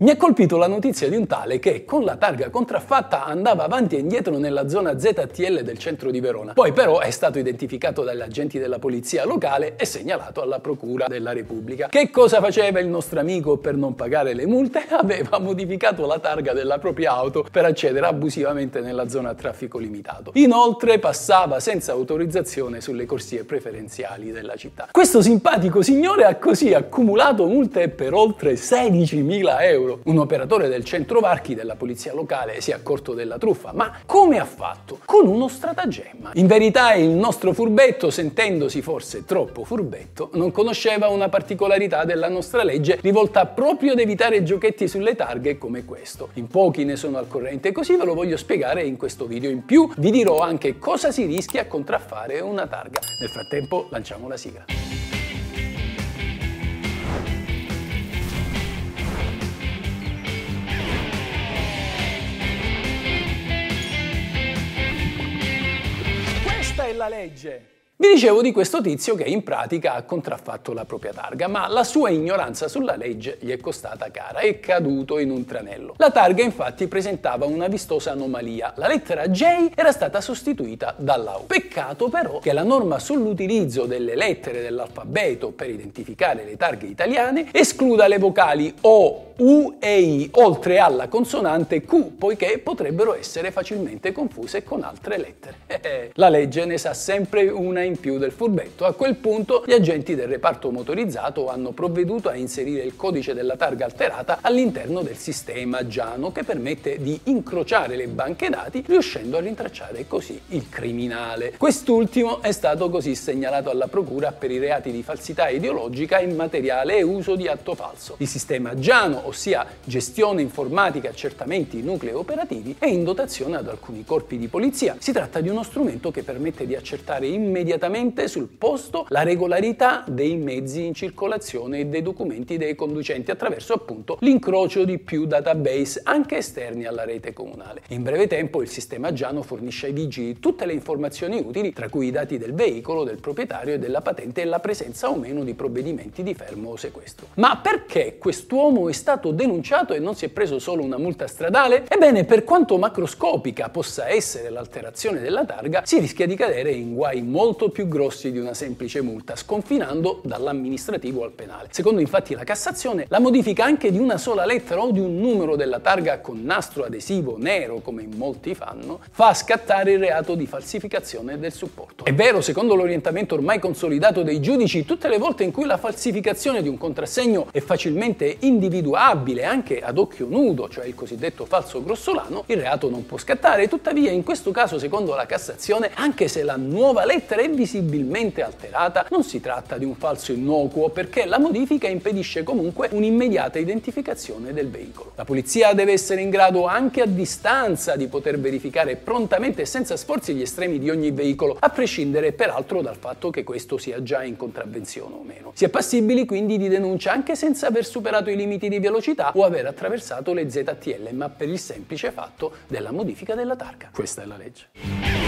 Mi ha colpito la notizia di un tale che con la targa contraffatta andava avanti e indietro nella zona ZTL del centro di Verona. Poi però è stato identificato dagli agenti della polizia locale e segnalato alla Procura della Repubblica. Che cosa faceva il nostro amico per non pagare le multe? Aveva modificato la targa della propria auto per accedere abusivamente nella zona a traffico limitato. Inoltre passava senza autorizzazione sulle corsie preferenziali della città. Questo simpatico signore ha così accumulato multe per oltre 16.000 euro euro. Un operatore del centro varchi della polizia locale si è accorto della truffa, ma come ha fatto? Con uno stratagemma. In verità il nostro furbetto, sentendosi forse troppo furbetto, non conosceva una particolarità della nostra legge rivolta proprio ad evitare giochetti sulle targhe come questo. In pochi ne sono al corrente, così ve lo voglio spiegare in questo video. In più vi dirò anche cosa si rischia a contraffare una targa. Nel frattempo lanciamo la sigla. È la legge. Vi dicevo di questo tizio che in pratica ha contraffatto la propria targa, ma la sua ignoranza sulla legge gli è costata cara, è caduto in un tranello. La targa infatti presentava una vistosa anomalia, la lettera J era stata sostituita dalla U. Peccato però che la norma sull'utilizzo delle lettere dell'alfabeto per identificare le targhe italiane escluda le vocali O, U e I, oltre alla consonante Q, poiché potrebbero essere facilmente confuse con altre lettere. La legge ne sa sempre una in più del furbetto. A quel punto gli agenti del reparto motorizzato hanno provveduto a inserire il codice della targa alterata all'interno del sistema Giano che permette di incrociare le banche dati riuscendo a rintracciare così il criminale. Quest'ultimo è stato così segnalato alla procura per i reati di falsità ideologica immateriale e uso di atto falso. Il sistema Giano ossia gestione informatica, accertamenti, nuclei operativi, è in dotazione ad alcuni corpi di polizia. Si tratta di uno strumento che permette di accertare immediatamente sul posto la regolarità dei mezzi in circolazione e dei documenti dei conducenti attraverso appunto l'incrocio di più database anche esterni alla rete comunale. In breve tempo il sistema Giano fornisce ai vigili tutte le informazioni utili, tra cui i dati del veicolo, del proprietario e della patente e la presenza o meno di provvedimenti di fermo o sequestro. Ma perché quest'uomo è stato denunciato e non si è preso solo una multa stradale? Ebbene, per quanto macroscopica possa essere l'alterazione della targa, si rischia di cadere in guai molto più grossi di una semplice multa, sconfinando dall'amministrativo al penale. Secondo infatti la Cassazione, la modifica anche di una sola lettera o di un numero della targa con nastro adesivo nero, come in molti fanno, fa scattare il reato di falsificazione del supporto. È vero, secondo l'orientamento ormai consolidato dei giudici, tutte le volte in cui la falsificazione di un contrassegno è facilmente individuabile, anche ad occhio nudo, cioè il cosiddetto falso grossolano, il reato non può scattare. Tuttavia, in questo caso, secondo la Cassazione, anche se la nuova lettera è visibilmente alterata, non si tratta di un falso innocuo perché la modifica impedisce comunque un'immediata identificazione del veicolo. La polizia deve essere in grado anche a distanza di poter verificare prontamente e senza sforzi gli estremi di ogni veicolo, a prescindere peraltro dal fatto che questo sia già in contravvenzione o meno. Si è passibili quindi di denuncia anche senza aver superato i limiti di velocità o aver attraversato le ZTL, ma per il semplice fatto della modifica della targa. Questa è la legge.